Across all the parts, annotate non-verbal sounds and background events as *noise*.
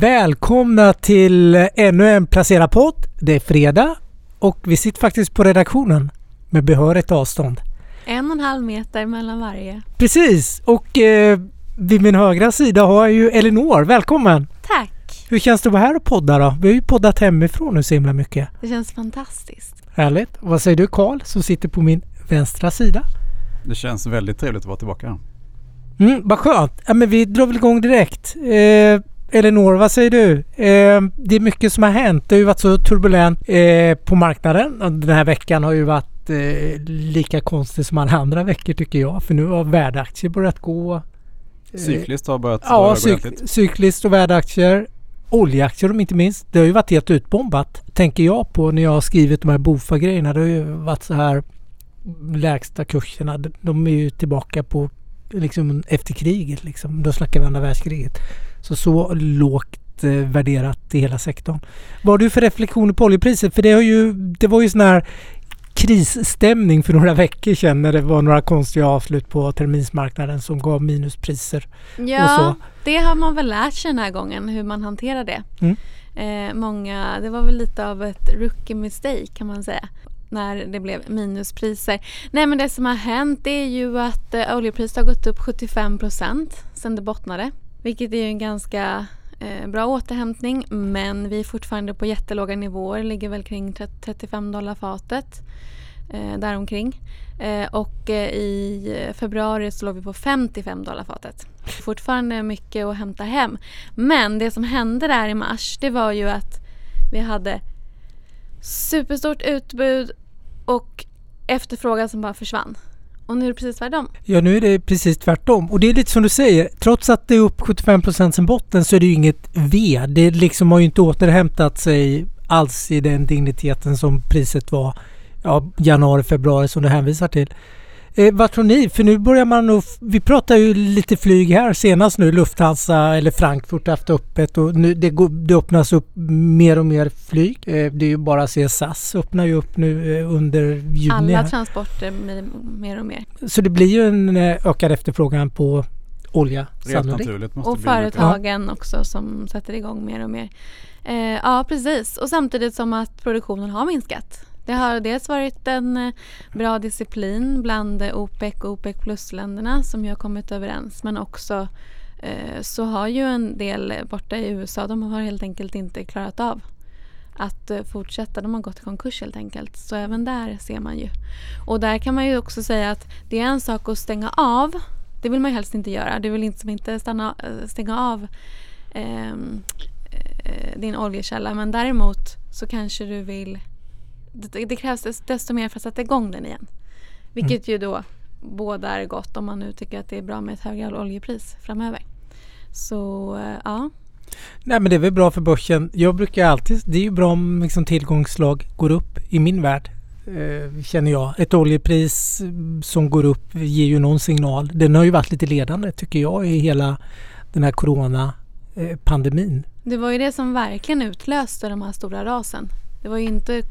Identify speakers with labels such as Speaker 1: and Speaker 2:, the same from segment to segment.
Speaker 1: Välkomna till ännu en Placera podd. Det är fredag och vi sitter faktiskt på redaktionen med behörigt avstånd.
Speaker 2: En och en halv meter mellan varje.
Speaker 1: Precis och eh, vid min högra sida har jag ju Elinor. Välkommen!
Speaker 2: Tack!
Speaker 1: Hur känns det att vara här och podda då? Vi har ju poddat hemifrån nu så himla mycket.
Speaker 2: Det känns fantastiskt.
Speaker 1: Härligt. Vad säger du Karl som sitter på min vänstra sida?
Speaker 3: Det känns väldigt trevligt att vara tillbaka.
Speaker 1: Mm, vad skönt. Ja, men vi drar väl igång direkt. Eh, Elinor, vad säger du? Eh, det är mycket som har hänt. Det har ju varit så turbulent eh, på marknaden. Den här veckan har ju varit eh, lika konstig som alla andra veckor tycker jag. För nu har värdeaktier börjat gå.
Speaker 3: Eh, cykliskt har börjat
Speaker 1: Ja, cyk cykliskt och värdeaktier. Oljeaktier om inte minst. Det har ju varit helt utbombat. Tänker jag på när jag har skrivit de här Bofa-grejerna. Det har ju varit så här lägsta kurserna. De är ju tillbaka på liksom efter kriget. Liksom. Då snackar vi andra världskriget. Så så lågt eh, värderat i hela sektorn. Vad har du för reflektioner på oljepriset? För det, har ju, det var ju sån här krisstämning för några *laughs* veckor sedan när det var några konstiga avslut på terminsmarknaden som gav minuspriser.
Speaker 2: Ja, det har man väl lärt sig den här gången hur man hanterar det. Mm. Eh, många, det var väl lite av ett rookie mistake kan man säga när det blev minuspriser. Nej men det som har hänt är ju att eh, oljepriset har gått upp 75 procent sedan det bottnade. Vilket är en ganska eh, bra återhämtning men vi är fortfarande på jättelåga nivåer, ligger väl kring 35 dollar fatet. Eh, däromkring. Eh, och eh, i februari så låg vi på 55 dollar fatet. Fortfarande mycket att hämta hem. Men det som hände där i mars det var ju att vi hade superstort utbud och efterfrågan som bara försvann. Och nu är det precis tvärtom.
Speaker 1: Ja, nu är det precis tvärtom. Och det är lite som du säger, trots att det är upp 75 sen botten så är det ju inget V. Det liksom har ju inte återhämtat sig alls i den digniteten som priset var ja, januari, februari som du hänvisar till. Eh, vad tror ni? För nu börjar man nog... Vi pratar ju lite flyg här senast nu. Lufthansa eller Frankfurt har haft öppet och nu det, går, det öppnas upp mer och mer flyg. Eh, det är ju bara att se SAS öppnar ju upp nu eh, under juni.
Speaker 2: Alla transporter mer och mer.
Speaker 1: Så det blir ju en eh, ökad efterfrågan på olja
Speaker 3: sannolikt.
Speaker 2: Och företagen ja. också som sätter igång mer och mer. Eh, ja precis och samtidigt som att produktionen har minskat. Det har dels varit en eh, bra disciplin bland OPEC och OPEC plus-länderna som ju har kommit överens men också eh, så har ju en del borta i USA, de har helt enkelt inte klarat av att eh, fortsätta. De har gått i konkurs helt enkelt. Så även där ser man ju. Och där kan man ju också säga att det är en sak att stänga av. Det vill man ju helst inte göra. Du vill inte, inte stanna, eh, stänga av ehm, eh, din oljekälla. Men däremot så kanske du vill det, det krävs desto mer för att sätta igång den igen. Vilket mm. ju då båda är gott om man nu tycker att det är bra med ett högre oljepris framöver. Så eh, ja.
Speaker 1: Nej men det är väl bra för börsen. Jag brukar alltid, det är ju bra om liksom tillgångslag går upp i min värld. Eh, känner jag. Ett oljepris som går upp ger ju någon signal. Den har ju varit lite ledande tycker jag i hela den här corona pandemin.
Speaker 2: Det var ju det som verkligen utlöste de här stora rasen. Det var ju inte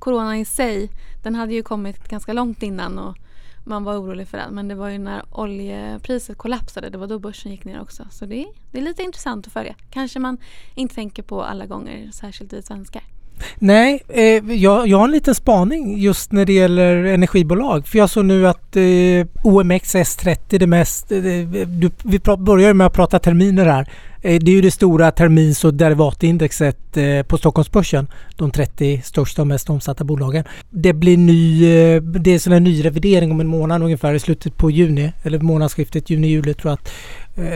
Speaker 2: corona i sig, den hade ju kommit ganska långt innan och man var orolig för den. Men det var ju när oljepriset kollapsade, det var då börsen gick ner också. Så det, det är lite intressant att följa. Kanske man inte tänker på alla gånger, särskilt vi svenskar.
Speaker 1: Nej, eh, jag, jag har en liten spaning just när det gäller energibolag. För jag såg nu att eh, OMX S30 det mest... Eh, du, vi börjar med att prata terminer här. Eh, det är ju det stora termins och derivatindexet eh, på Stockholmsbörsen. De 30 största och mest omsatta bolagen. Det blir ny, eh, det är en ny revidering om en månad ungefär i slutet på juni. Eller månadsskiftet juni-juli tror jag att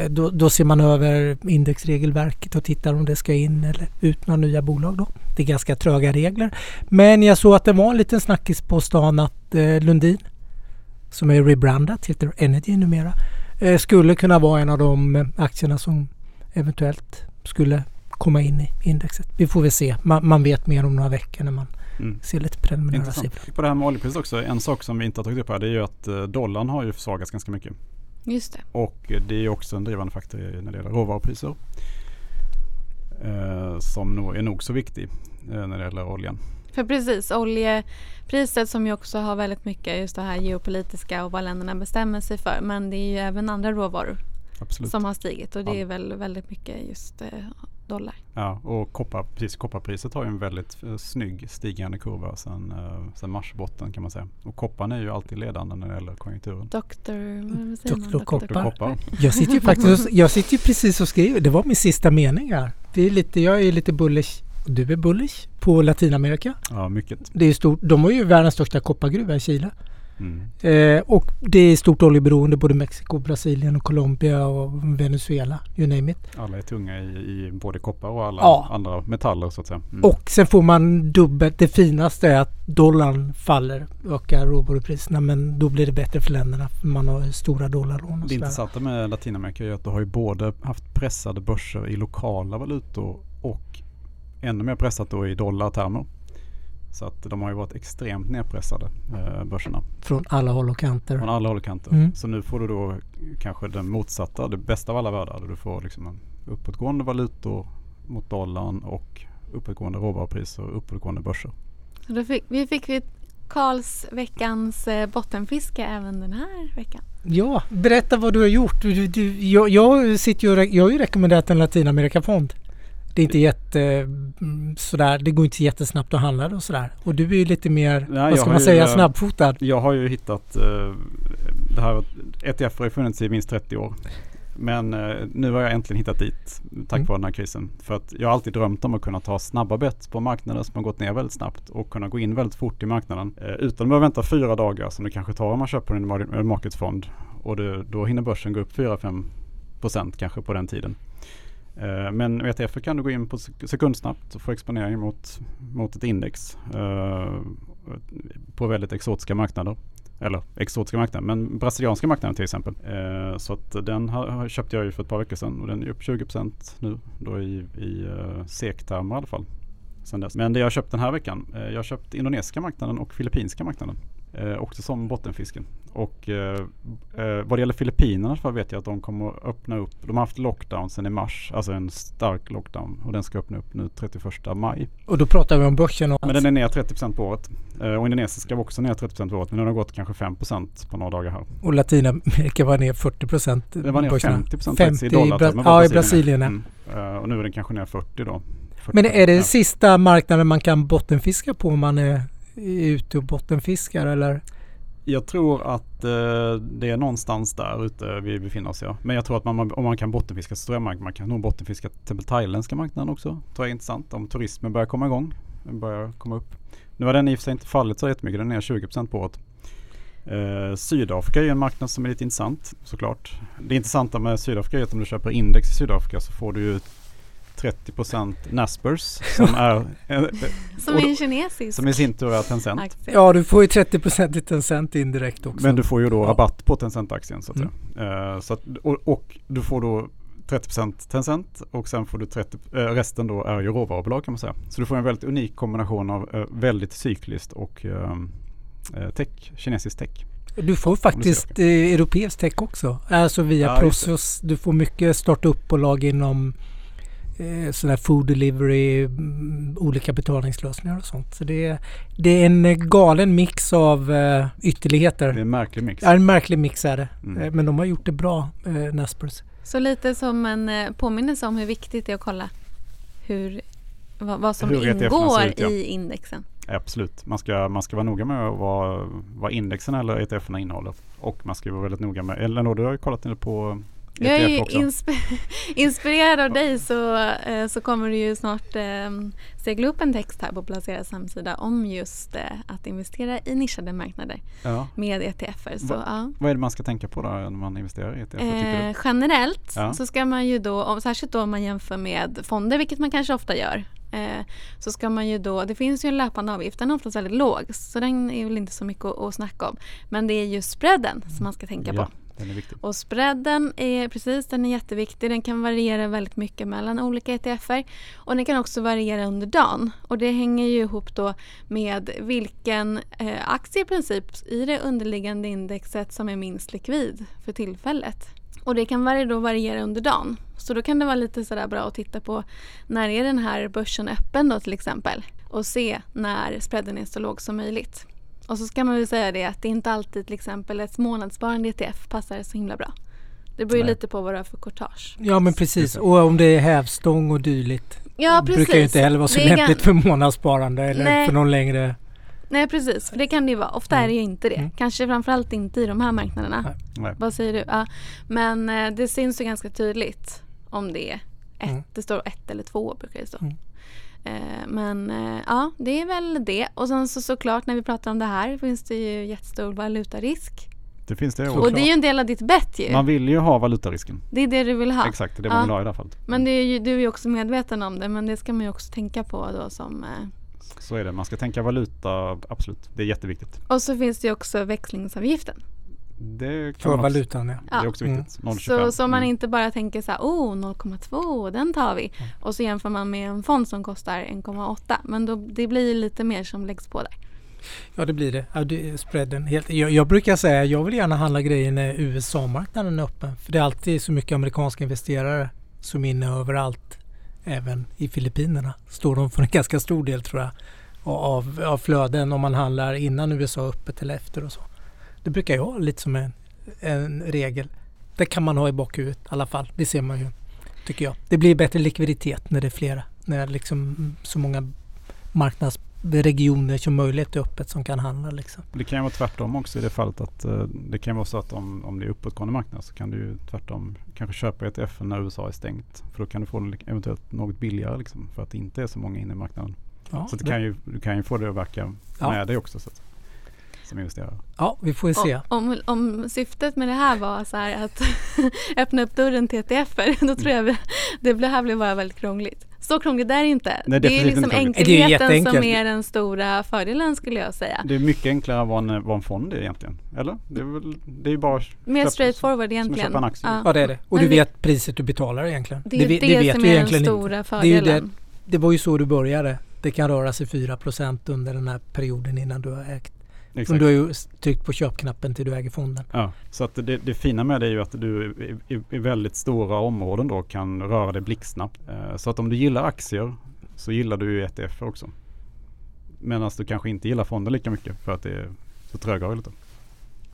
Speaker 1: då, då, ser man över indexregelverket och tittar om det ska in eller ut några nya bolag då. Det är ganska tröga regler. Men jag såg att det var en liten snackis på stan att Lundin som är rebrandat, heter Energy numera, skulle kunna vara en av de aktierna som eventuellt skulle komma in i indexet. Vi får väl se. Man, man vet mer om några veckor när man mm. ser lite preliminära siffror.
Speaker 3: På det här med oljepriset också. En sak som vi inte har tagit upp här det är ju att eh, dollarn har ju försvagats ganska mycket.
Speaker 2: Just det.
Speaker 3: Och det är också en drivande faktor när det gäller råvarupriser. Eh, som nog är nog så viktig eh, när det gäller oljan.
Speaker 2: För precis, oljepriset som ju också har väldigt mycket just det här geopolitiska och vad länderna bestämmer sig för. Men det är ju även andra råvaror
Speaker 3: Absolut.
Speaker 2: som har stigit och det ja. är väl väldigt mycket just eh, dollar.
Speaker 3: Ja, och koppar, precis, kopparpriset har ju en väldigt eh, snygg stigande kurva sedan, eh, sedan marsbotten kan man säga. Och kopparn är ju alltid ledande när det gäller konjunkturen.
Speaker 2: Doktor... vad säger man?
Speaker 1: Doktor Koppar.
Speaker 3: Koppar.
Speaker 1: Jag sitter ju faktiskt jag sitter ju precis och skriver. Det var min sista mening här. Det är lite, jag är lite bullish. Du är bullish på Latinamerika.
Speaker 3: Ja, mycket.
Speaker 1: Det är stort. De har ju världens största koppargruva i Chile.
Speaker 3: Mm.
Speaker 1: Eh, och det är stort oljeberoende både Mexiko, Brasilien och Colombia och Venezuela. You name it.
Speaker 3: Alla är tunga i, i både koppar och alla
Speaker 1: Ja.
Speaker 3: andra metaller så att säga. Mm.
Speaker 1: Och sen får man dubbelt. Det finaste är att dollarn faller, ökar råvarupriserna. Men då blir det bättre för länderna. För man har stora dollarlån
Speaker 3: Det intressanta med Latinamerika är att du har ju både haft pressade börser i lokala valutor och ännu mer pressat då i dollartermer. Så att de har ju varit extremt nedpressade eh, börserna
Speaker 1: Från alla håll och kanter.
Speaker 3: från alla håll och kanter.
Speaker 1: Mm.
Speaker 3: Så nu får du då kanske den motsatta, det bästa av alla världar. Du får liksom en uppåtgående valutor mot dollarn och uppåtgående råvarupriser och uppåtgående börser.
Speaker 2: Så då fick, vi fick vi Karls veckans eh, bottenfiske även den här veckan.
Speaker 1: Ja, berätta vad du har gjort. Du, du, jag, jag, sitter ju, jag har ju rekommenderat en Latinamerikafond. Det är inte jätte, mm, sådär, det går inte jättesnabbt att handla det och sådär. Och du är ju lite mer,
Speaker 3: Nej,
Speaker 1: vad ska man
Speaker 3: ju,
Speaker 1: säga,
Speaker 3: eh,
Speaker 1: snabbfotad.
Speaker 3: Jag har ju hittat, eh, det här ETF har ju funnits i minst 30 år. Men eh, nu har jag äntligen hittat dit tack
Speaker 1: Mm.
Speaker 3: vare den här krisen. För att jag har alltid drömt om att kunna ta snabba bett på marknader som har gått ner väldigt snabbt och kunna gå in väldigt fort i marknaden. Utan att behöva vänta fyra dagar som det kanske tar om man köper en marketfond. Och det, då hinner börsen gå upp 4-5 procent kanske på den tiden. Eh, men med ETF kan du gå in på sekundsnabbt och få exponering mot, mot ett index eh, på väldigt exotiska marknader. Eller exotiska marknader, men brasilianska marknaden till exempel. Eh, så att den har, köpte jag ju för ett par veckor sedan och den är upp 20% nu då i, i eh, SEK-termer i alla fall. Sen dess. Men det jag har köpt den här veckan, eh, jag har köpt indonesiska marknaden och filippinska marknaden. Eh, också som bottenfisken. Och eh, eh, vad det gäller Filippinerna så vet jag att de kommer att öppna upp. De har haft lockdown sedan i mars, alltså en stark lockdown. Och den ska öppna upp nu 31 maj.
Speaker 1: Och då pratar vi om börsen och
Speaker 3: Men den är ner 30% på året. Eh, och indonesiska var också ner 30% på året. Men den har gått kanske 5% på några dagar här.
Speaker 1: och Latinamerika var ner 40 procent.
Speaker 3: Den var ner 50%
Speaker 1: 50
Speaker 3: faktiskt i dollar.
Speaker 1: Bra- ja, i Brasilien.
Speaker 3: Mm. Eh, och nu är den kanske ner 40 då. 40.
Speaker 1: Men är det
Speaker 3: Ja.
Speaker 1: sista marknaden man kan bottenfiska på om man är ute och bottenfiskar eller?
Speaker 3: Jag tror att eh, det är någonstans där ute vi befinner oss. Ja. Men jag tror att man, om man kan bottenfiska så tror jag man, man kan nog bottenfiska till exempel thailändska marknaden också. Det tror jag är intressant om turismen börjar komma igång. Den börjar komma upp. Nu har den i och för sig inte fallit så jättemycket. Den är ner 20% på året. Eh, Sydafrika är ju en marknad som är lite intressant såklart. Det intressanta med Sydafrika är att om du köper index i Sydafrika så får du ju 30% Naspers som är, eh,
Speaker 2: Som
Speaker 3: Och
Speaker 2: är kinesisk
Speaker 3: som i sin tur är Tencent.
Speaker 2: aktie.
Speaker 1: Ja, du får ju 30 procent i Tencent indirekt också.
Speaker 3: Men du får ju då rabatt på Tencent-aktien så att
Speaker 1: Mm.
Speaker 3: säga. Eh, så att, och, och du får då 30% Tencent och sen får du 30, eh, resten då är ju råvarubolag kan man säga. Så du får en väldigt unik kombination av eh, väldigt cykliskt och eh, eh, tech, kinesisk tech.
Speaker 1: Du får faktiskt eh, europeisk tech också. Alltså via
Speaker 3: Ja.
Speaker 1: Prosus. Du får mycket startup-bolag inom eh, sådana här food delivery, mm, olika betalningslösningar och sånt. Så det är, det är en eh, galen mix av eh, ytterligheter.
Speaker 3: Det är en märklig mix.
Speaker 1: Ja, en märklig mix är det.
Speaker 3: Mm.
Speaker 1: Eh, Men de har gjort det bra, eh, Naspers.
Speaker 2: Så lite som en eh, påminnelse om hur viktigt det är att kolla hur, vad, vad som
Speaker 3: Hur
Speaker 2: ingår
Speaker 3: ut, ja.
Speaker 2: i indexen.
Speaker 3: Absolut. Man ska, man ska vara noga med vad, vad indexen eller ETFerna innehåller. Och man ska vara väldigt noga med, eller du har ju kollat på
Speaker 2: Jag är insp- *laughs* inspirerad av dig så, eh, så kommer det ju snart eh, segla upp en text här på Placeras hemsida om just eh, att investera i nischade marknader
Speaker 3: ja.
Speaker 2: med ETFer. Så,
Speaker 3: Va-
Speaker 2: ja.
Speaker 3: Vad är det man ska tänka på då när man investerar i ETF? Vad tycker du?
Speaker 2: Eh, generellt
Speaker 3: Ja.
Speaker 2: så ska man ju då, om, särskilt då om man jämför med fonder, vilket man kanske ofta gör, eh, så ska man ju då, det finns ju en löpande avgift, den är oftast väldigt låg, så den är väl inte så mycket att, att snacka om. Men det är ju spreaden som man ska tänka på
Speaker 3: den är viktig.
Speaker 2: Och spreaden är precis, den är jätteviktig. Den kan variera väldigt mycket mellan olika ETFer. Och den kan också variera under dagen. Och det hänger ju ihop då med vilken eh, aktie i princip i det underliggande indexet som är minst likvid för tillfället. Och det kan då variera under dagen. Så då kan det vara lite sådär bra att titta på när är den här börsen öppen då till exempel. Och se när spreaden är så låg som möjligt. Och så ska man väl säga det att det är inte alltid till exempel ett månadssparande ETF passar så himla bra. Det beror ju lite på vad du har för courtage.
Speaker 1: Ja men precis.
Speaker 3: det.
Speaker 1: Och om det är hävstång och dylikt.
Speaker 2: Ja
Speaker 1: det
Speaker 2: precis.
Speaker 1: brukar ju inte heller vara så
Speaker 2: Det
Speaker 1: lämpligt för månadssparande eller
Speaker 2: Nej.
Speaker 1: för någon längre...
Speaker 2: Nej precis, för det kan det ju vara. Ofta är det ju inte det.
Speaker 1: Mm.
Speaker 2: Kanske framförallt inte i de här marknaderna.
Speaker 1: Nej.
Speaker 3: Nej.
Speaker 2: Vad säger du? Ja. Men eh, det syns ju ganska tydligt om det är ett.
Speaker 1: Mm.
Speaker 2: Det står ett eller två brukar det stå.
Speaker 1: Mm.
Speaker 2: Eh, men eh, ja, det är väl det. Och sen så såklart när vi pratar om det här finns det ju jättestor valutarisk.
Speaker 3: Det finns det
Speaker 1: Så-
Speaker 3: också.
Speaker 2: Och det är ju en del av ditt bett ju.
Speaker 3: Man vill ju ha valutarisken.
Speaker 2: Det är det du vill ha.
Speaker 3: Exakt, det är det
Speaker 2: Ja.
Speaker 3: man vill ha i det här fallet.
Speaker 2: Men det är ju, du är ju också medveten om det men det ska man ju också tänka på då som eh,
Speaker 3: Så är det. Man ska tänka valuta, absolut. Det är jätteviktigt.
Speaker 2: Och så finns det ju också växlingsavgiften.
Speaker 3: Det kan
Speaker 1: För valutan ja.
Speaker 3: Det är också
Speaker 1: Mm.
Speaker 3: viktigt. 0,25.
Speaker 2: Så, så man
Speaker 3: Mm.
Speaker 2: inte bara tänker så här, oh 0,2 den tar vi. Och så jämför man med en fond som kostar 1,8. Men då, det blir lite mer som läggs på där.
Speaker 1: Ja det blir det. Ja, det spreaden helt. Jag, jag brukar säga jag vill gärna handla grejer när USA-marknaden är öppen. För det är alltid så mycket amerikanska investerare som är inne överallt. Även i Filippinerna står de för en ganska stor del tror jag. Av, av flöden om man handlar innan USA är öppet eller efter och så. Det brukar jag ha lite som en, en regel. Det kan man ha i bakhuvudet i alla fall. Det ser man ju. Tycker jag. Det blir bättre likviditet när det är flera. När liksom så många marknadsregioner som möjligt är öppet som kan handla. Liksom.
Speaker 3: Det kan ju vara tvärtom också i det fallet att eh, det kan vara så att om, om det är uppåtgående marknad så kan du ju tvärtom kanske köpa ETF när USA är stängt. För då kan du få det eventuellt något billigare liksom, för att det inte är så många inne i marknaden.
Speaker 1: Ja,
Speaker 3: så det kan ju, du kan ju få det att verka
Speaker 1: Ja.
Speaker 3: med dig också så att, som investerare.
Speaker 1: ja, vi får ju se.
Speaker 2: Om, om syftet med det här var så här att *laughs* öppna upp dörren till ETFer då tror jag vi- det här blir bara väldigt krångligt. Så krångligt är det inte.
Speaker 3: Nej,
Speaker 2: det är liksom.
Speaker 1: Det är
Speaker 2: enkelheten som är den stora fördelen skulle jag säga.
Speaker 3: Det är mycket enklare vad en, vad en fond egentligen. Eller? Det är, väl, det är ju bara
Speaker 2: Mer straightforward
Speaker 3: som att
Speaker 2: egentligen.
Speaker 3: köpa en aktie.
Speaker 1: Ja det är det. Och
Speaker 2: Men
Speaker 1: du vet priset du betalar egentligen.
Speaker 2: Det är
Speaker 1: ve-
Speaker 2: det,
Speaker 1: vet
Speaker 2: som är den stora
Speaker 1: inte. Det,
Speaker 2: fördelen.
Speaker 1: det, det var ju så du började. Det kan röra sig 4% under den här perioden innan du har ägt.
Speaker 3: Exakt.
Speaker 1: du har ju tryckt på köpknappen till du äger fonden.
Speaker 3: Ja, så att det, det fina med det är ju att du i, i, väldigt stora områden då kan röra dig blixtsnabbt. Eh, så att om du gillar aktier så gillar du ju ETF också. Medan du kanske inte gillar fonder lika mycket för att det är så trögrörligt. lite.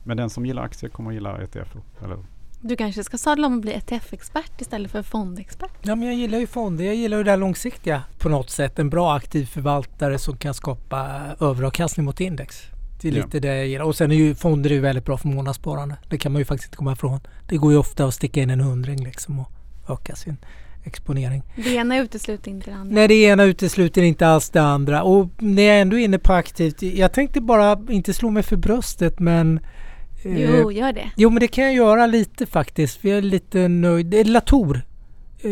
Speaker 3: Men den som gillar aktier kommer att gilla ETF. Eller?
Speaker 2: Du kanske ska sadla om och bli ETF-expert istället för fondexpert.
Speaker 1: Ja men jag gillar ju fonder. Jag gillar ju det här långsiktiga på något sätt. En bra aktiv förvaltare som kan skapa överavkastning mot index. Det är
Speaker 3: Ja.
Speaker 1: lite det jag gillar. Och sen är ju fonder är ju väldigt bra för månadssparande. Det kan man ju faktiskt inte komma ifrån. Det går ju ofta att sticka in en hundring liksom och öka sin exponering.
Speaker 2: Det ena utesluter inte det andra.
Speaker 1: Nej, det ena utesluter inte alls det andra. Och när jag ändå är inne på aktivt. Jag tänkte bara inte slå mig för bröstet men... eh,
Speaker 2: Jo, gör det.
Speaker 1: Jo men det kan jag göra lite faktiskt. Vi är lite nöjd. Eh, Latour eh,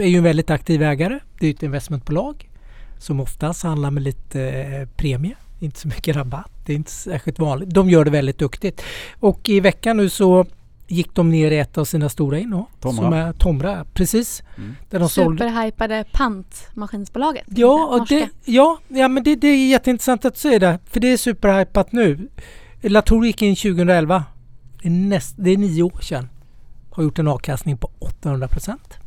Speaker 1: är ju en väldigt aktiv ägare. Det är ett investmentbolag som oftast handlar med lite eh, premie. Inte så mycket rabatt. Det är inte särskilt vanligt. De gör det väldigt duktigt. Och i veckan nu så gick de ner i ett av sina stora innehav.
Speaker 3: Tomra.
Speaker 1: Som är Tomra, precis.
Speaker 3: Mm.
Speaker 1: Där de
Speaker 2: Superhypade pantmaskinsbolaget.
Speaker 1: Ja, det, ja, ja men det, det är jätteintressant att se det. För det är superhypat nu. Latour gick in 2011. Det är, näst, det är nio år sedan. Har gjort en avkastning på 800 procent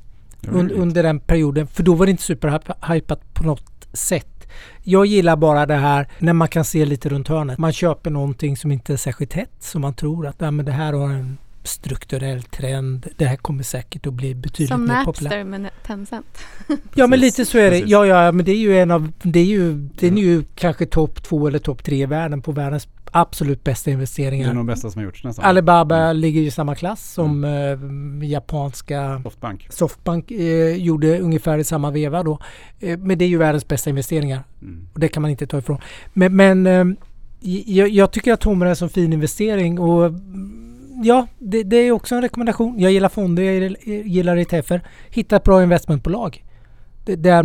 Speaker 1: un, under den perioden. För då var det inte superhypat på något sätt. Jag gillar bara det här när man kan se lite runt hörnet. Man köper någonting som inte är särskilt hett. Som man tror att ja, men det här har en strukturell trend. Det här kommer säkert att bli betydligt
Speaker 2: Som
Speaker 1: mer populärt.
Speaker 2: Napster med Tencent. *laughs*
Speaker 1: Ja men lite så är det. Ja, ja men det är ju en av, det är ju, den är ju kanske topp två eller topp tre i världen på världens absolut bästa
Speaker 3: Det är
Speaker 1: investeringar.
Speaker 3: nog bästa som har gjorts nästan.
Speaker 1: Alibaba
Speaker 3: Mm.
Speaker 1: ligger i samma klass som eh, japanska
Speaker 3: Softbank.
Speaker 1: Softbank eh, gjorde ungefär i samma veva då. Eh, men det är ju världens bästa investeringar
Speaker 3: Mm.
Speaker 1: och det kan man inte ta ifrån. Men, men eh, jag, jag tycker att Tomra är en så fin investering och mm, ja, det, det är också en rekommendation. Jag gillar fonder, jag gillar- ETFer. Hitta ett bra investmentbolag. Det- Där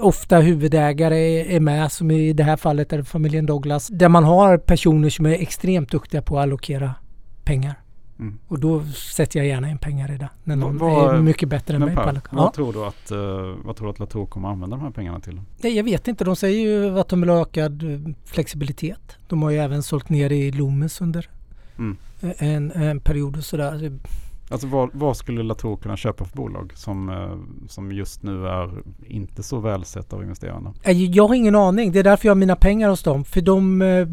Speaker 1: ofta huvudägare är- med, som i det här fallet är familjen Douglas. Där man har personer som är extremt duktiga på att allokera pengar.
Speaker 3: Mm.
Speaker 1: Och då sätter jag gärna in pengar i det. När någon
Speaker 3: Vad-
Speaker 1: är mycket bättre än mig på
Speaker 3: Per, vad,
Speaker 1: Ja.
Speaker 3: tror du att, eh, vad tror du att Latour kommer använda de här pengarna till?
Speaker 1: Nej, jag vet inte. De säger ju att de vill ha ökad flexibilitet. De har ju även sålt ner i Loomis under
Speaker 3: Mm.
Speaker 1: en, en period och sådär.
Speaker 3: Alltså vad, vad skulle Latour kunna köpa för bolag som, eh, som just nu är inte så välsett av investerarna?
Speaker 1: Nej, Jag har ingen aning. Det är därför jag har mina pengar hos dem. För de, eh,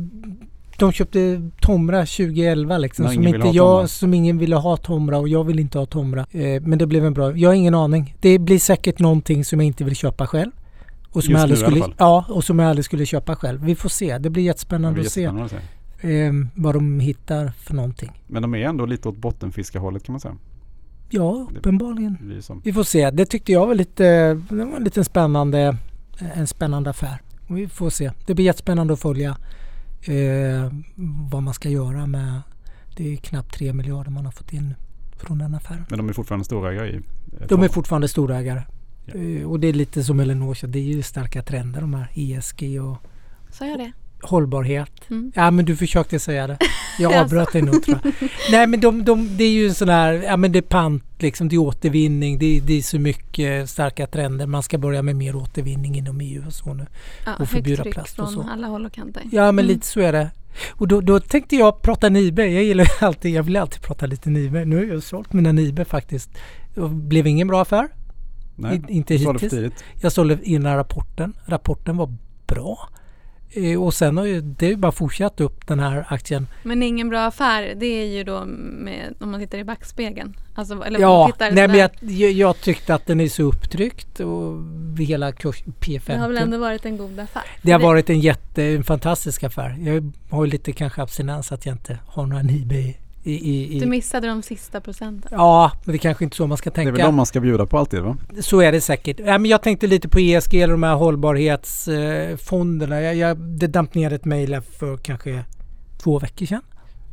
Speaker 1: de köpte Tomra 2011 liksom. Som,
Speaker 3: ingen
Speaker 1: inte jag,
Speaker 3: Tomra.
Speaker 1: som ingen ville ha Tomra och jag vill inte ha Tomra. Eh, men det blev en bra. Jag har ingen aning. Det blir säkert någonting som jag inte vill köpa själv. Och som
Speaker 3: Just
Speaker 1: jag aldrig skulle, ja, och som jag aldrig skulle köpa själv. Vi får se. Det blir
Speaker 3: Det
Speaker 1: jättespännande
Speaker 3: blir
Speaker 1: att se
Speaker 3: jättespännande att se.
Speaker 1: Eh, vad de hittar för någonting.
Speaker 3: Men de är ändå lite åt bottenfiskarhållet kan man säga.
Speaker 1: Ja, uppenbarligen. Vi får se. Det tyckte jag var lite, det var en liten spännande, en spännande affär. Vi får se. Det blir jättespännande att följa eh, vad man ska göra med, det är knappt 3 miljarder man har fått in från den affären.
Speaker 3: Men de är fortfarande storägare i eh,
Speaker 1: De är fortfarande storägare.
Speaker 3: Ja.
Speaker 1: Eh, och det är lite som Elinor det är ju starka trender de här ESG och
Speaker 2: Sa jag det?
Speaker 1: Hållbarhet.
Speaker 2: Mm.
Speaker 1: Ja men du försökte säga det. Jag *laughs* avbröt dig nog tror jag. Nej men de, de, det är ju en sån här, ja men det är pant liksom, det är återvinning, det är, det är så mycket starka trender. Man ska börja med mer återvinning inom EU och så nu.
Speaker 2: Ja,
Speaker 1: Och förbjuda plast och
Speaker 2: från
Speaker 1: så.
Speaker 2: alla håll och kanter.
Speaker 1: Ja men
Speaker 2: Mm.
Speaker 1: lite så är det. Och då, då tänkte jag prata Nibe. Jag gillar alltid, jag vill alltid prata lite Nibe. Nu har jag sålt mina Nibe faktiskt. Det blev ingen bra affär.
Speaker 3: Nej,
Speaker 1: I- inte hittills. Jag sålde in rapporten. Rapporten var bra. Eh, Och sen har ju det ju bara fortsatt upp den här aktien.
Speaker 2: Men ingen bra affär, det är ju då med, om man tittar i backspegeln. Alltså, eller
Speaker 1: Ja, nej, men
Speaker 2: sådär.
Speaker 1: jag, jag tyckte att den är så upptryckt och hela kurs P50.
Speaker 2: Det har väl ändå varit en god affär?
Speaker 1: Det har varit en jätte, en fantastisk affär. Jag har ju lite kanske abstinens att jag inte har några Nibe i, i, i,
Speaker 2: Du missade de sista procenten.
Speaker 1: Ja, men det är kanske inte så man ska
Speaker 3: Det är
Speaker 1: tänka.
Speaker 3: väl de man ska bjuda på alltid va?
Speaker 1: Så är det säkert. Ja, men jag tänkte lite på ESG eller de här hållbarhetsfonderna. Jag, jag, det damp ner ett mejl för kanske två veckor sedan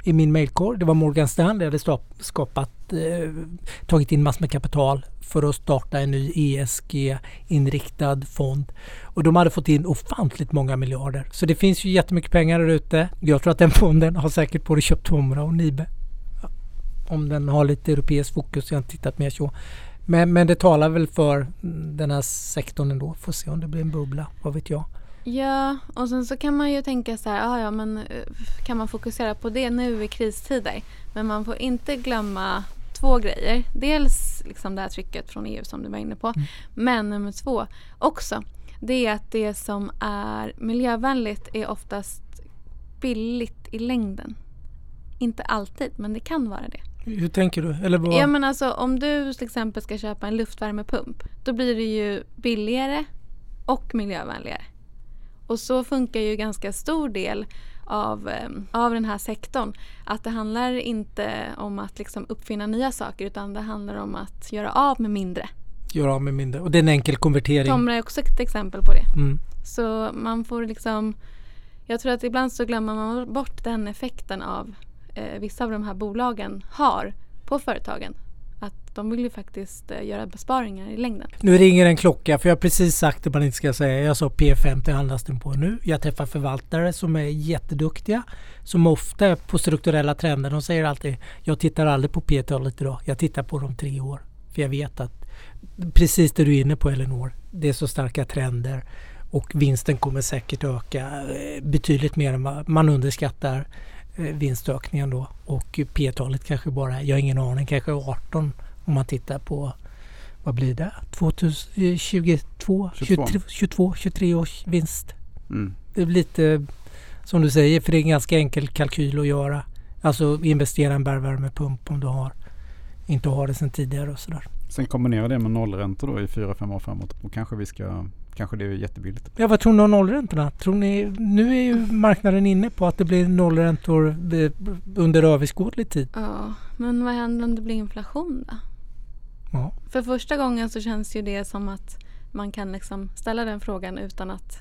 Speaker 1: i min mejlkorg. Det var Morgan Stanley hade skapat, eh, tagit in massor med kapital för att starta en ny ESG-inriktad fond. Och de hade fått in ofantligt många miljarder. Så det finns ju jättemycket pengar där ute. Jag tror att den fonden har säkert både köpt Tomra och Nibe. Om den har lite europeisk fokus. Jag har inte tittat mer så. Men, men det talar väl för den här sektorn ändå. Får se om det blir en bubbla. Vad vet jag.
Speaker 2: Ja, och sen så kan man ju tänka så här, ah, ja men eh, kan man fokusera på det nu i kristider? Men man får inte glömma två grejer. Dels liksom det här trycket från EU som du var inne på.
Speaker 1: Mm.
Speaker 2: Men nummer två också, det är att det som är miljövänligt är oftast billigt i längden. Inte alltid, men det kan vara det.
Speaker 1: Hur tänker du? Eller vad?
Speaker 2: Ja men alltså om du till exempel ska köpa en luftvärmepump då blir det ju billigare och miljövänligare. Och så funkar ju ganska stor del av, eh, av den här sektorn. Att det handlar inte om att liksom uppfinna nya saker utan det handlar om att göra av med mindre.
Speaker 1: Göra av med mindre. Och det är en enkel konvertering.
Speaker 2: Tomra är också ett exempel på det.
Speaker 1: Mm.
Speaker 2: Så man får liksom Jag tror att ibland så glömmer man bort den effekten av eh, vissa av de här bolagen har på företagen. Att de vill ju faktiskt eh, göra besparingar i längden.
Speaker 1: Nu ringer en klocka för jag har precis sagt det man inte ska säga. Jag sa P50 handlas den på nu. Jag träffar förvaltare som är jätteduktiga. Som ofta är på strukturella trender. De säger alltid jag tittar aldrig på P-talet idag. Jag tittar på dem tre år. För jag vet att precis det du är inne på Elinor. Det är så starka trender. Och vinsten kommer säkert öka eh, betydligt mer än vad man underskattar vinstökningen då. Och P-talet kanske bara, jag har ingen aning, kanske 18 om man tittar på vad blir det? 2022,
Speaker 3: 22.
Speaker 1: 23, 22, 23 års vinst.
Speaker 3: Mm.
Speaker 1: Det är lite som du säger, för det är en ganska enkel kalkyl att göra. Alltså investera i en bergvärmepump om du har inte har det sedan tidigare och sådär.
Speaker 3: Sen kombinera det med nollräntor då i 4-5 år framåt. Och kanske vi ska, kanske det är jättebilligt.
Speaker 1: Ja, vad tror ni om nollräntorna? Tror ni, nu är ju marknaden inne på att det blir nollräntor under överskådlig tid.
Speaker 2: Ja, men vad händer om det blir inflation då?
Speaker 1: Ja.
Speaker 2: För första gången så känns ju det som att man kan liksom ställa den frågan utan att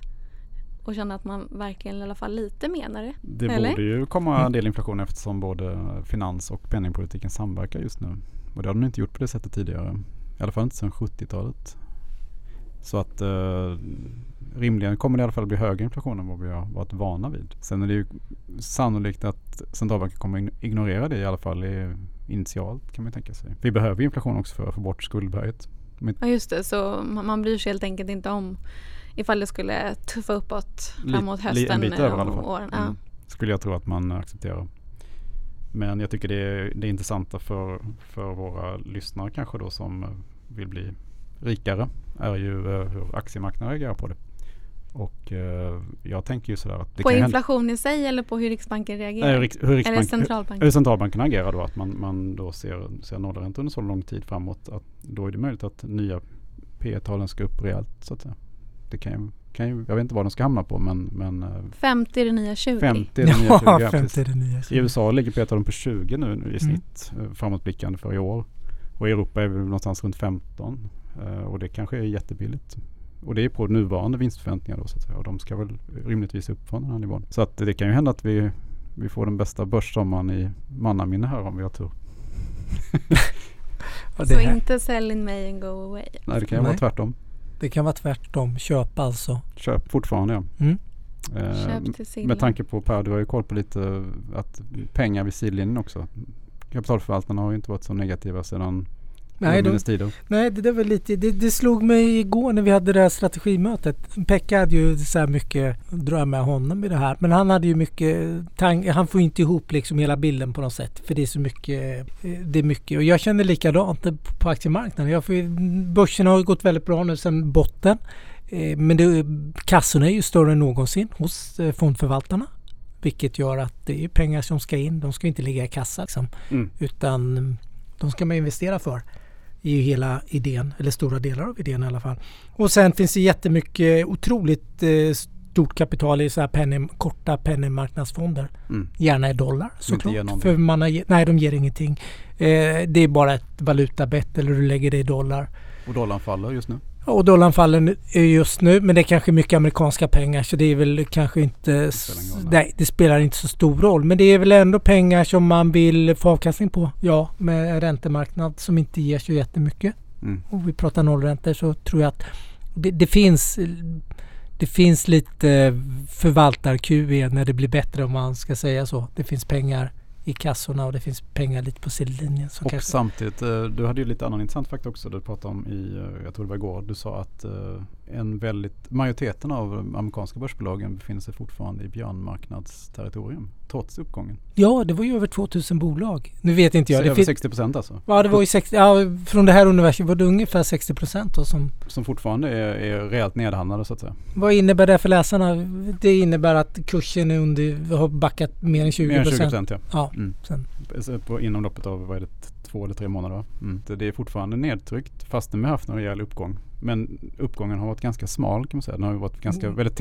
Speaker 2: och känna att man verkligen i alla fall lite menar det.
Speaker 3: Det
Speaker 2: Eller?
Speaker 3: borde ju komma
Speaker 1: Mm.
Speaker 3: en del inflation eftersom både finans och penningpolitiken samverkar just nu. Och det har de inte gjort på det sättet tidigare. I alla fall inte sedan 70-talet. Så att eh, rimligen kommer det i alla fall bli högre inflation än vad vi har varit vana vid. Sen är det ju sannolikt att centralbanken kommer ign- ignorera det i alla fall i, initialt kan man tänka sig. Vi behöver ju inflation också för att få bort skuldberget.
Speaker 2: Ja just det, så man, bryr sig helt enkelt inte om ifall det skulle tuffa uppåt framåt
Speaker 3: li- en
Speaker 2: hösten
Speaker 3: bit över i alla fall.
Speaker 2: åren. Ja.
Speaker 3: Mm. Skulle jag tro att man accepterar. Men jag tycker det är det intressanta för, för våra lyssnare kanske då som vill bli rikare är ju eh, hur aktiemarknaden reagerar på det. Och eh, jag tänker ju sådär att det
Speaker 2: på
Speaker 3: kan
Speaker 2: inflation i sig eller på hur Riksbanken reagerar?
Speaker 3: Nej, Riks, hur, Riksbank,
Speaker 2: eller centralbanken?
Speaker 3: hur centralbanken agerar då. Att man, man då ser, ser nollränta under så lång tid framåt. Att då är det möjligt att nya P talen ska upp rejält så att säga. Det kan ju, kan ju, jag vet inte vad de ska hamna på men, men
Speaker 2: 50 är det nya 20.
Speaker 3: 50 *laughs* är det nya 20.
Speaker 1: Ja,
Speaker 3: ja,
Speaker 1: 50 är det nya.
Speaker 3: I USA ligger P talen på 20 nu,
Speaker 1: Mm.
Speaker 3: nu i snitt mm. framåtblickande för i år. Och i Europa är vi någonstans runt 15. Uh, och det kanske är jättebilligt. Och det är på nuvarande vinstförväntningar då så att säga. Och de ska väl rimligtvis upp från den här nivån. Så att det kan ju hända att vi, vi får den bästa börssommaren i mannaminne här om vi har tur.
Speaker 2: så inte sell in May and go away?
Speaker 3: Nej, det kan ju vara tvärtom.
Speaker 1: Det kan vara tvärtom. Köp alltså.
Speaker 3: Köp fortfarande ja.
Speaker 1: Mm.
Speaker 3: Eh, med tanke på Per, du har ju koll på lite att pengar vid sidlinjen också. Kapitalförvaltarna har ju inte varit så negativa sedan
Speaker 1: Nej, de, nej det, det var lite, det, det, slog mig igår när vi hade det här strategimötet. Pekka hade ju så här mycket drömmar med honom i det här. Men han hade ju mycket, han får inte ihop liksom hela bilden på något sätt. För det är så mycket, det är mycket. Och jag känner likadant på aktiemarknaden. Jag får, börsen har gått väldigt bra nu sedan botten. Men det, kassorna är ju större än någonsin hos fondförvaltarna. Vilket gör att det är pengar som ska in. De ska inte ligga i kassa liksom. Mm. Utan de ska man investera för är ju hela idén, eller stora delar av idén i alla fall. Och sen finns det jättemycket otroligt eh, stort kapital i så här penny, korta penningmarknadsfonder. Mm. Gärna i dollar såklart. För man har, nej, de ger ingenting. Eh, det är bara ett valutabett eller du lägger det i dollar.
Speaker 3: Och dollarn faller just nu?
Speaker 1: Och dollarn faller just nu men det är kanske mycket amerikanska pengar så det är väl kanske inte... Det nej, det spelar inte så stor roll. Men det är väl ändå pengar som man vill få avkastning på. Ja, med en räntemarknad som inte ger så jättemycket. Mm. Om vi pratar nollräntor så tror jag att det, det finns det finns lite förvaltar-QE när det blir bättre om man ska säga så. Det finns pengar i kassorna och det finns pengar lite på sidlinjen.
Speaker 3: Och kanske... samtidigt, eh, du hade ju lite annan intressant fakta också. Du pratade om i, eh, jag tror det var igår, du sa att eh, en väldigt, majoriteten av amerikanska börsbolagen befinner sig fortfarande i björnmarknadsterritorium trots uppgången.
Speaker 1: Ja, det var ju över 2000 bolag. Nu vet inte jag.
Speaker 3: Så det över 60 procent alltså?
Speaker 1: Ja, det var ju 60, ja, från det här universum var det ungefär 60 procent som...
Speaker 3: Som fortfarande är, är rejält nedhandlade så att säga.
Speaker 1: Vad innebär det för läsarna? Det innebär att kursen är under, har backat mer än 20
Speaker 3: procent? Mer än 20 procent ja.
Speaker 1: ja mm.
Speaker 3: sen. På, inom loppet av, vad är det, två eller tre månader va? Mm. Det är fortfarande nedtryckt fastän vi har haft en rejäl uppgång. Men uppgången har varit ganska smal kan man säga. Den har varit ganska mm. väldigt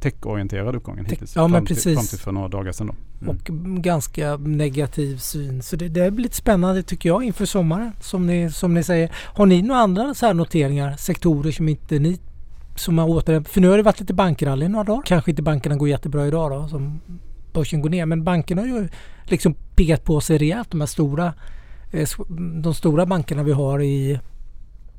Speaker 3: tech-orienterad uppgången hittills.
Speaker 1: Ja, men
Speaker 3: fram,
Speaker 1: precis.
Speaker 3: Till, fram till för några dagar sedan då.
Speaker 1: Mm. Och ganska negativ syn. Så det, det blir lite spännande tycker jag inför sommaren. Som ni, som ni säger. Har ni några andra så här noteringar? Sektorer som inte ni som har återhämtat För nu har det varit lite bankrally några dagar. Kanske inte bankerna går jättebra idag då. Som börsen går ner. Men bankerna har ju liksom piggat på sig rejält. De här stora, Eh, de stora bankerna vi har i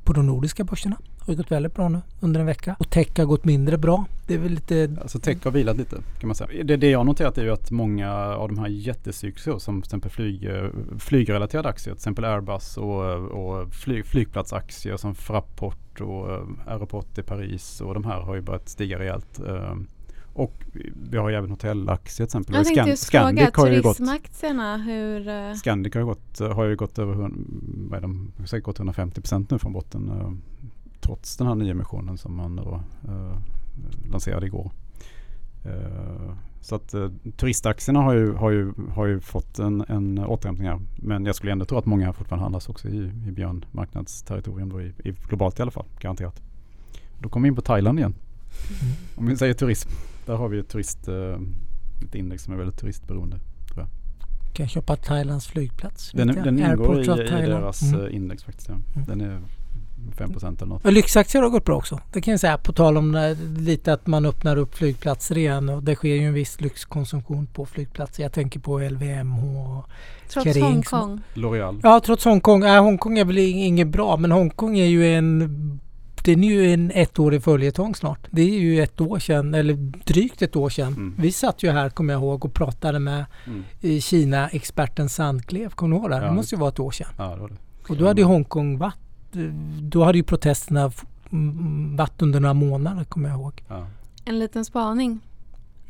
Speaker 1: på de nordiska börserna har gått väldigt bra nu under en vecka. Och tech har gått mindre bra. Det är väl lite...
Speaker 3: Alltså tech har vilat lite kan man säga. Det, det jag har noterat är ju att många av de här jättecykliska som till exempel flyg, eh, flygrelaterade aktier, till exempel Airbus och, och flyg, flygplatsaktier som Fraport och eh, Aeroport i Paris och de här har ju börjat stiga rejält. Ehm, och vi har ju även hotellaktier till exempel.
Speaker 2: Jag tänkte just fråga, turismaktierna hur...
Speaker 3: Scandic har, gått, har ju gått över vad är de, säkert gått 150 procent nu från botten. Trots den här nyemissionen som man då, eh, lanserade igår. Eh, så att eh, turistaktierna har ju, har ju, har ju fått en, en återhämtning här. Men jag skulle ändå tro att många fortfarande handlas också i, i björnmarknadsterritorium då i, i globalt i alla fall, garanterat. Då kommer vi in på Thailand igen. Mm. Om vi säger turism. Där har vi ett, turist, eh, ett index som är väldigt turistberoende. Tror jag.
Speaker 1: Kan köpa Thailands flygplats.
Speaker 3: Den, den ingår i, i deras mm. index faktiskt. Ja. Mm. Den är 5% eller något.
Speaker 1: Och lyxaktier har gått bra också. Det kan jag säga på tal om när, lite att man öppnar upp flygplatser igen och det sker ju en viss lyxkonsumtion på flygplatser. Jag tänker på LVMH och
Speaker 2: Trots Kering, Hongkong?
Speaker 3: L'Oreal?
Speaker 1: Ja, trots Hongkong. Äh, Hongkong är väl inget bra men Hongkong är ju en den är ju en ettårig följetong snart. Det är ju ett år sedan, eller drygt ett år sedan. Mm. Vi satt ju här, kommer jag ihåg, och pratade med mm. Kina-experten Sandklev. Kommer du ihåg det? Ja, det måste ju vara ett år sedan.
Speaker 3: Ja, det det.
Speaker 1: Och då hade ju Hongkong varit då hade ju protesterna varit under några månader kommer jag ihåg. Ja.
Speaker 2: En liten spaning.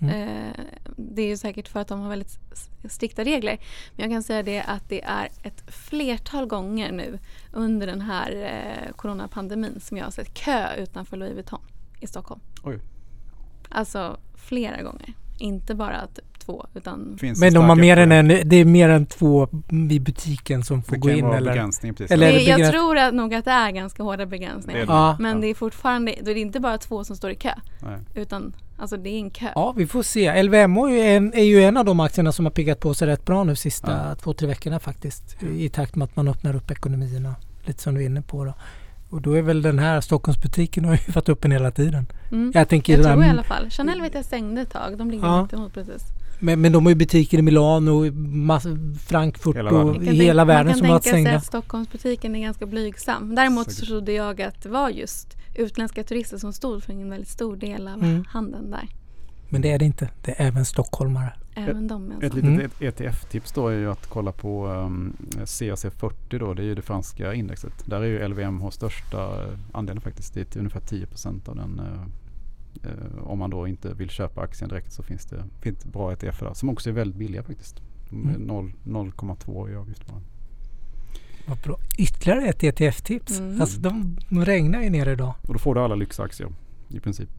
Speaker 2: Mm. Eh, det är ju säkert för att de har väldigt strikta regler. Men jag kan säga det att det är ett flertal gånger nu under den här eh, coronapandemin som jag har sett kö utanför Louis Vuitton i Stockholm.
Speaker 3: Oj.
Speaker 2: Alltså flera gånger. Inte bara typ två utan
Speaker 3: Finns
Speaker 1: Men
Speaker 3: det
Speaker 1: de har mer än en, det är mer än två vid butiken som får
Speaker 3: Det
Speaker 1: gå in eller?
Speaker 3: begränsning precis.
Speaker 1: Eller
Speaker 2: det,
Speaker 1: det
Speaker 2: jag tror att nog att det är ganska hårda begränsningar.
Speaker 3: Det är det.
Speaker 2: Men
Speaker 3: Ja.
Speaker 2: det är fortfarande, då är det inte bara två som står i kö.
Speaker 3: Nej.
Speaker 2: Utan alltså det är en kö.
Speaker 1: Ja, vi får se. LVMH är ju en, är ju en av de aktierna som har piggat på sig rätt bra nu sista
Speaker 3: Ja.
Speaker 1: två, tre veckorna faktiskt. I takt med att man öppnar upp ekonomierna. Lite som du är inne på då. Och då är väl den här Stockholmsbutiken har ju *laughs* varit öppen hela tiden.
Speaker 2: Mm.
Speaker 1: Jag tänker
Speaker 2: Jag tror i alla fall. Chanel vet jag stängde ett tag. De ligger
Speaker 1: Ja.
Speaker 2: inte emot precis.
Speaker 1: Men, men de har ju butiker i Milano, Frankfurt
Speaker 3: Hela
Speaker 1: och
Speaker 3: världen.
Speaker 2: Man
Speaker 1: i
Speaker 2: kan
Speaker 1: hela
Speaker 2: tänka-
Speaker 1: världen
Speaker 2: Man
Speaker 1: som
Speaker 2: kan
Speaker 1: har
Speaker 2: tänka sig
Speaker 1: stängda.
Speaker 2: att Stockholmsbutiken är ganska blygsam. Däremot så trodde jag att det var just utländska turister som stod för en väldigt stor del av
Speaker 1: Mm.
Speaker 2: handeln där.
Speaker 1: Men det är det inte. Det är även stockholmare.
Speaker 2: Även de
Speaker 3: Ett
Speaker 2: alltså.
Speaker 3: litet
Speaker 1: Mm.
Speaker 3: ETF-tips då är ju att kolla på um, CAC40 då, det är ju det franska indexet. Där är ju LVMH största andelen faktiskt, det är ungefär 10% av den. eh, om man då inte vill köpa aktien direkt så finns det finns bra ETF där som också är väldigt billiga faktiskt.
Speaker 1: Mm.
Speaker 3: noll- 0,2 i avgift bara.
Speaker 1: Vad bra. Ytterligare ett ETF-tips.
Speaker 2: Mm.
Speaker 1: Alltså de, de regnar ju ner idag.
Speaker 3: Och då får du alla lyxaktier i princip.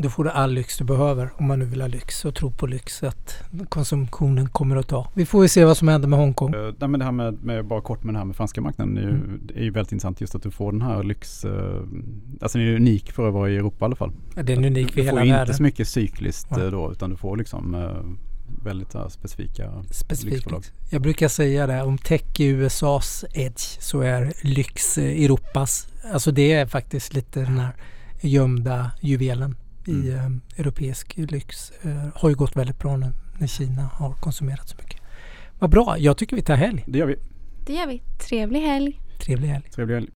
Speaker 1: Då får du all lyx du behöver om man nu vill ha lyx och tro på lyx att konsumtionen kommer att ta. Vi får ju se vad som händer med Hongkong.
Speaker 3: Uh, nej, men det här med, med, bara kort med det här med franska marknaden är ju,
Speaker 1: Mm.
Speaker 3: är ju väldigt intressant just att du får den här lyx, uh, alltså den är unik för att vara i Europa i alla fall.
Speaker 1: Det är en unik för
Speaker 3: du
Speaker 1: hela
Speaker 3: får ju inte
Speaker 1: världen.
Speaker 3: så mycket cykliskt
Speaker 1: Nej.
Speaker 3: eh, då utan du får liksom eh, väldigt uh, specifika lyxbolag.
Speaker 1: Jag brukar säga det, om tech är USAs edge så är lyx Europas. Alltså det är faktiskt lite den här gömda juvelen i eh, europeisk lyx. Eh, har ju gått väldigt bra nu när Kina har konsumerat så mycket. Vad bra, jag tycker vi tar helg.
Speaker 3: Det gör vi.
Speaker 2: Det gör vi. Trevlig helg.
Speaker 1: Trevlig helg.
Speaker 3: Trevlig helg.